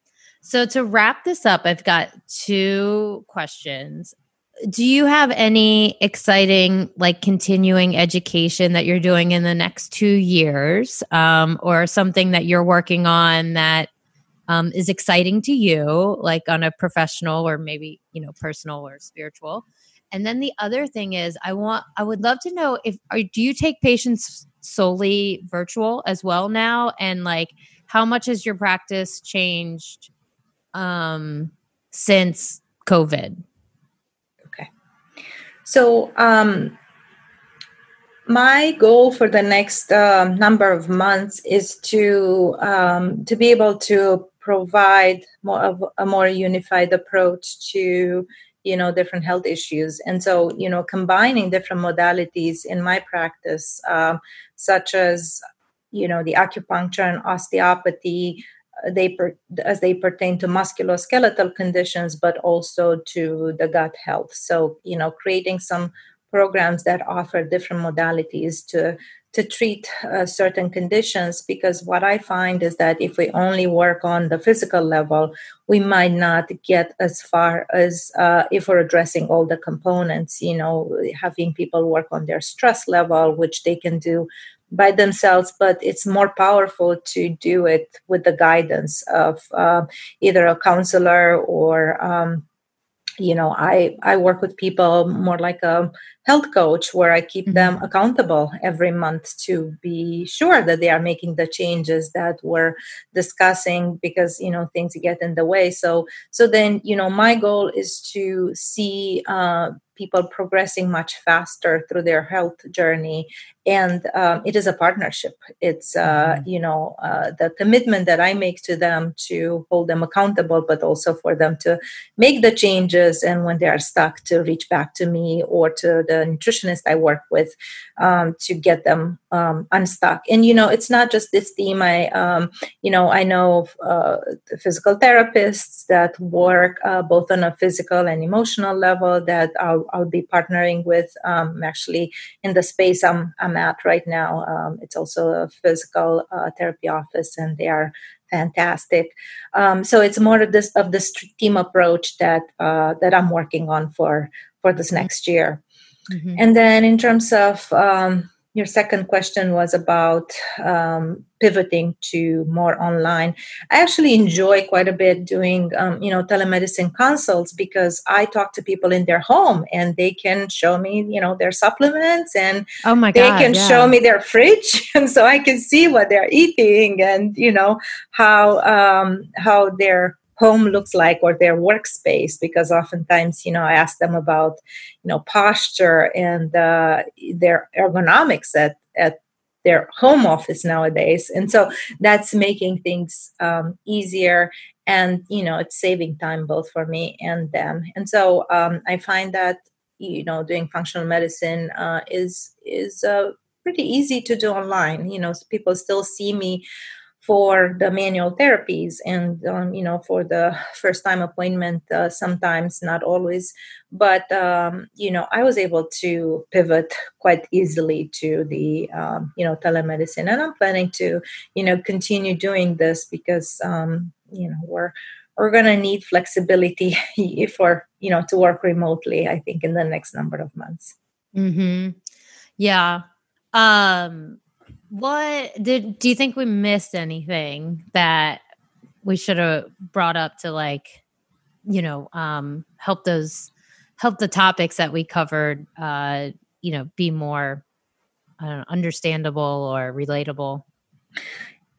so to wrap this up, I've got two questions. Do you have any exciting, like continuing education that you're doing in the next two years, um, or something that you're working on that um, is exciting to you, like on a professional or maybe you know personal or spiritual? And then the other thing is, I want, I would love to know if are, do you take patients solely virtual as well now, and like how much has your practice changed? Um, since COVID? Okay. So, um, my goal for the next uh, number of months is to um, to be able to provide more of a more unified approach to you know different health issues and so you know combining different modalities in my practice um, such as you know the acupuncture and osteopathy they per, as they pertain to musculoskeletal conditions but also to the gut health. So you know creating some programs that offer different modalities to to treat uh, certain conditions because what i find is that if we only work on the physical level we might not get as far as uh, if we're addressing all the components you know having people work on their stress level which they can do by themselves, but it's more powerful to do it with the guidance of uh, either a counselor or, um, you know, I I work with people more like a health coach where I keep mm-hmm. them accountable every month to be sure that they are making the changes that we're discussing because you know things get in the way. So so then you know my goal is to see uh, people progressing much faster through their health journey and um, it is a partnership it's uh, mm-hmm. you know uh, the commitment that i make to them to hold them accountable but also for them to make the changes and when they are stuck to reach back to me or to the nutritionist i work with um, to get them um, unstuck. And you know it's not just this theme. I um, you know i know uh, physical therapists that work uh, both on a physical and emotional level that i'll, I'll be partnering with um, actually in the space i'm, I'm at right now. Um, it's also a physical uh, therapy office and they are fantastic. Um, so it's more of this of this team approach that uh, that i'm working on for for this next year mm-hmm. and then in terms of um, your second question was about um, pivoting to more online. I actually enjoy quite a bit doing, um, you know, telemedicine consults because I talk to people in their home and they can show me, you know, their supplements and oh my God, they can yeah. show me their fridge, [laughs] and so I can see what they're eating and you know how um, how they're home looks like or their workspace because oftentimes you know i ask them about you know posture and uh, their ergonomics at at their home office nowadays. And so that's making things um, easier and you know it's saving time both for me and them. And so um, i find that you know doing functional medicine uh, is is uh, pretty easy to do online. You know people still see me for the manual therapies and um, you know for the first time appointment uh, sometimes not always. But um, you know i was able to pivot quite easily to the um, you know telemedicine. And i'm planning to you know continue doing this because um, you know we're we're going to need flexibility [laughs] for you know to work remotely i think in the next number of months. Mm-hmm. yeah. Um what did do you think we missed anything that we should have brought up to like you know um help those help the topics that we covered uh you know be more know, understandable or relatable?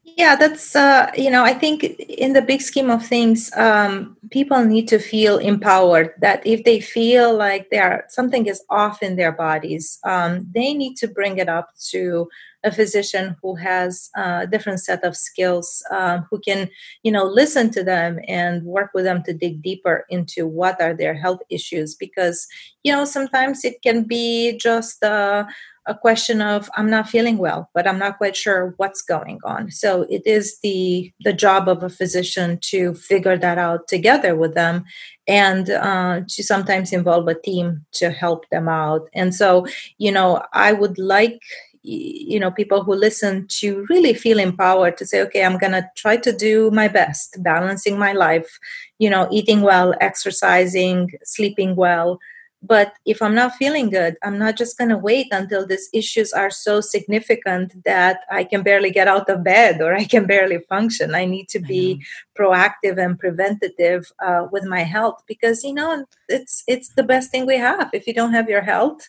Yeah that's uh, you know i think in the big scheme of things um, people need to feel empowered that if they feel like there something is off in their bodies um, they need to bring it up to a physician who has a different set of skills um, who can you know listen to them and work with them to dig deeper into what are their health issues. Because you know sometimes it can be just uh, a question of i'm not feeling well but i'm not quite sure what's going on. So it is the the job of a physician to figure that out together with them and uh, to sometimes involve a team to help them out. And so you know i would like you know people who listen to really feel empowered to say okay i'm going to try to do my best balancing my life you know eating well exercising sleeping well. But if i'm not feeling good i'm not just going to wait until these issues are so significant that i can barely get out of bed or i can barely function. I need to be proactive and preventative uh, with my health because you know it's it's the best thing we have. If you don't have your health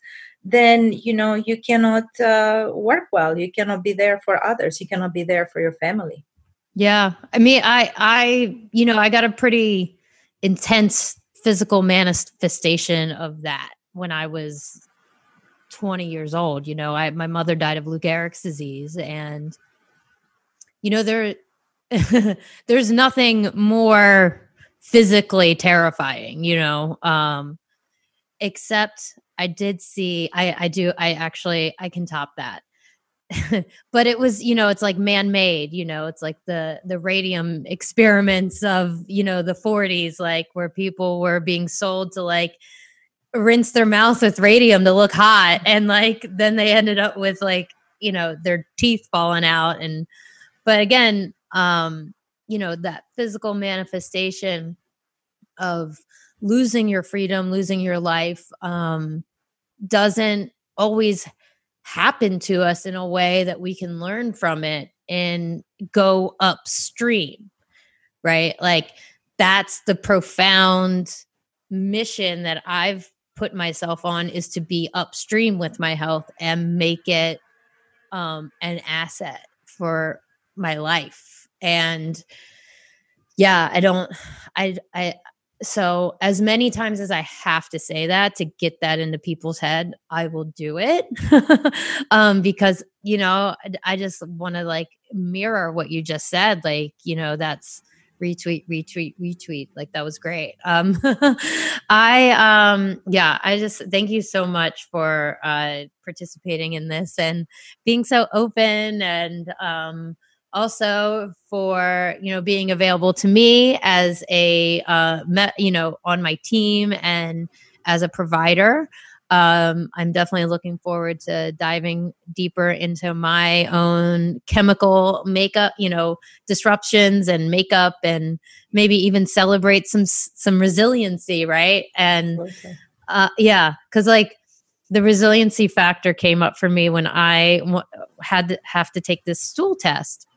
then you know you cannot uh, work well you cannot be there for others you cannot be there for your family yeah i mean i i you know i got a pretty intense physical manifestation of that when I was 20 years old. You know, I my mother died of Lou Gehrig's disease, and you know there [laughs] there's nothing more physically terrifying. You know, um, except I did see. I I do. I actually I can top that. [laughs] but it was you know it's like man-made you know it's like the the radium experiments of you know the 40s like where people were being sold to like rinse their mouth with radium to look hot and like then they ended up with like you know their teeth falling out and but again um you know that physical manifestation of losing your freedom losing your life um doesn't always happen to us in a way that we can learn from it and go upstream, right? Like that's the profound mission that I've put myself on is to be upstream with my health and make it um, an asset for my life. And yeah, I don't, I, I, so as many times as i have to say that to get that into people's head i will do it. [laughs] Um because you know i just want to like mirror what you just said like you know that's retweet retweet retweet like that was great. Um [laughs] i um yeah i just thank you so much for uh participating in this and being so open and um also for you know being available to me as a uh, me, you know on my team and as a provider. Um, i'm definitely looking forward to diving deeper into my own chemical makeup you know disruptions and makeup and maybe even celebrate some some resiliency right? And uh, yeah because like the resiliency factor came up for me when I w- had to have to take this stool test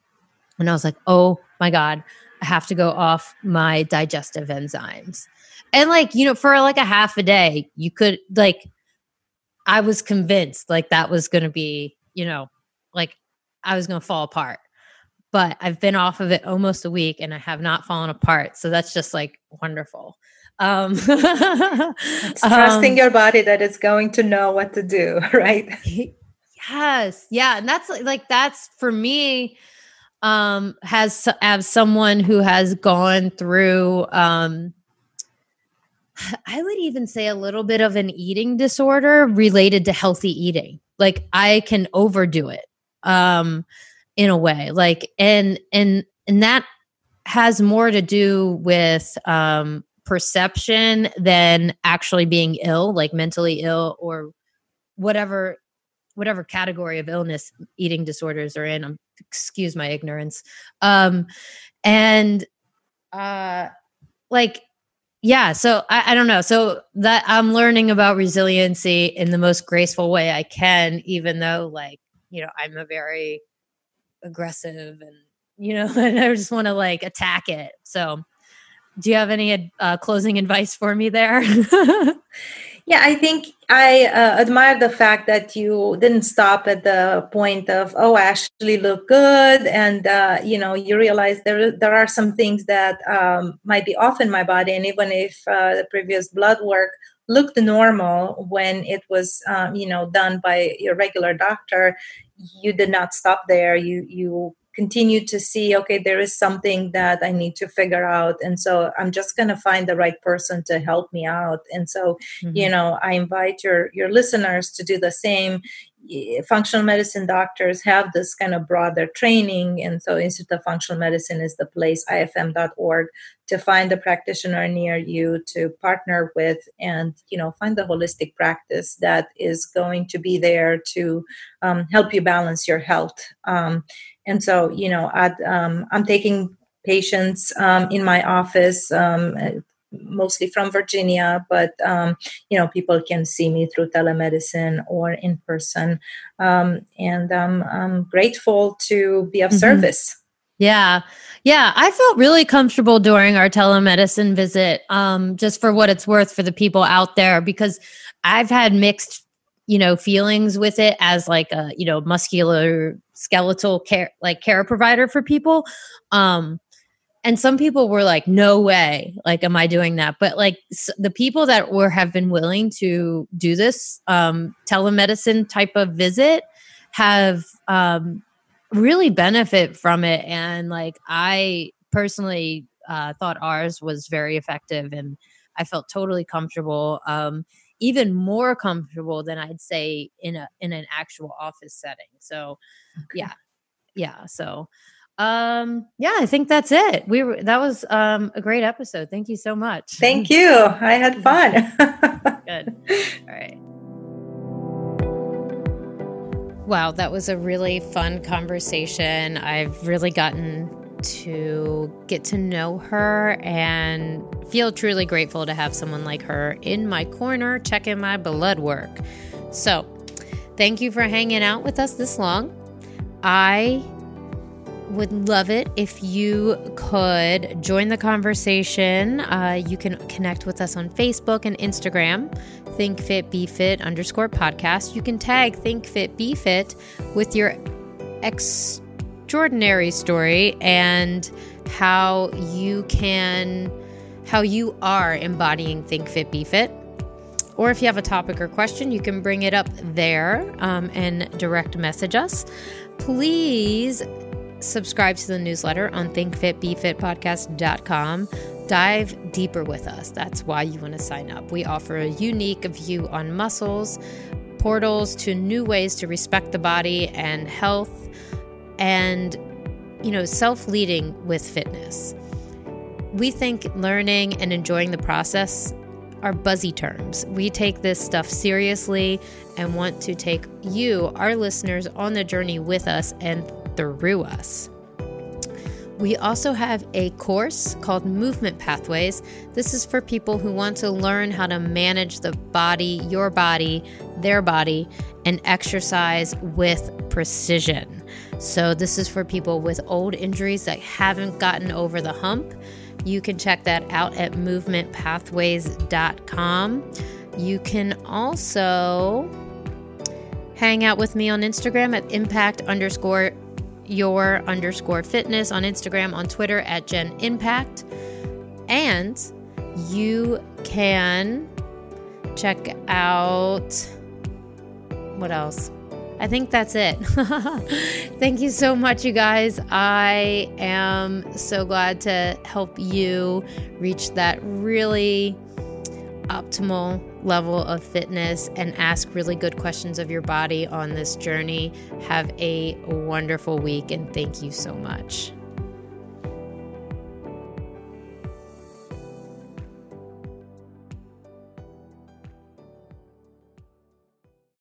and I was like, oh my God, I have to go off my digestive enzymes. And like, you know, for like a half a day, you could like, I was convinced like that was going to be, you know, like I was going to fall apart. but I've been off of it almost a week and I have not fallen apart. So that's just like wonderful. Um, [laughs] trusting um, your body that it's going to know what to do, [laughs] right? Yes. Yeah. And that's like, that's for me, um, has, as someone who has gone through, um, [sighs] I would even say a little bit of an eating disorder related to healthy eating. Like I can overdo it. Um, in a way like and and and that has more to do with um perception than actually being ill like mentally ill or whatever whatever category of illness eating disorders are in um, excuse my ignorance. Um and uh like yeah so I, I don't know. So that i'm learning about resiliency in the most graceful way i can even though like you know i'm a very aggressive and you know [laughs] and i just want to like attack it. So do you have any uh, closing advice for me there [laughs] yeah i think i uh, admire the fact that you didn't stop at the point of oh i actually look good and uh, you know you realize there there are some things that um, might be off in my body and even if uh, the previous blood work looked normal when it was um, you know done by your regular doctor you did not stop there. You you continue to see okay there is something that i need to figure out. And so i'm just going to find the right person to help me out. And so mm-hmm. you know i invite your your listeners to do the same functional medicine doctors have this kind of broader training and so institute of functional medicine is the place ifm.org to find a practitioner near you to partner with and you know find the holistic practice that is going to be there to um, help you balance your health. Um, and so you know um, i'm taking patients um, in my office um, mostly from Virginia, but um, you know people can see me through telemedicine or in person, um, and um, I'm grateful to be of mm-hmm. service. Yeah, yeah, I felt really comfortable during our telemedicine visit, um, just for what it's worth for the people out there, because I've had mixed, you know, feelings with it as like a you know muscular skeletal care like care provider for people. Um, and some people were like no way. Like am i doing that? But like the people that were have been willing to do this um, telemedicine type of visit have um, really benefit from it. And like i personally uh, thought ours was very effective and i felt totally comfortable um, even more comfortable than i'd say in a in an actual office setting. So okay. yeah. Yeah so um yeah i think that's it. We were that was um a great episode. Thank you so much. Thank you. I had [laughs] fun. Good. All right. Wow that was a really fun conversation. I've really gotten to get to know her and feel truly grateful to have someone like her in my corner checking my blood work. So thank you for hanging out with us this long. I would love it if you could join the conversation. Uh, you can connect with us on Facebook and Instagram, Think Fit Be Fit underscore podcast. You can tag Think Fit Be Fit with your extraordinary story and how you can, how you are embodying Think Fit Be Fit. Or if you have a topic or question, you can bring it up there um, and direct message us. Please subscribe to the newsletter on thinkfitbefitpodcast.com. Dive deeper with us. That's why you want to sign up. We offer a unique view on muscles, portals to new ways to respect the body and health, and you know, self-leading with fitness. We think learning and enjoying the process are buzzy terms. We take this stuff seriously and want to take you, our listeners, on the journey with us and through us. We also have a course called Movement Pathways. This is for people who want to learn how to manage the body, your body, their body, and exercise with precision. So, this is for people with old injuries that haven't gotten over the hump. You can check that out at movementpathways.com. You can also hang out with me on Instagram at impact underscore your underscore fitness on Instagram, on Twitter at Jen Impact. And you can check out what else? I think that's it. [laughs] Thank you so much, you guys. I am so glad to help you reach that really optimal level of fitness and ask really good questions of your body on this journey. Have a wonderful week and thank you so much.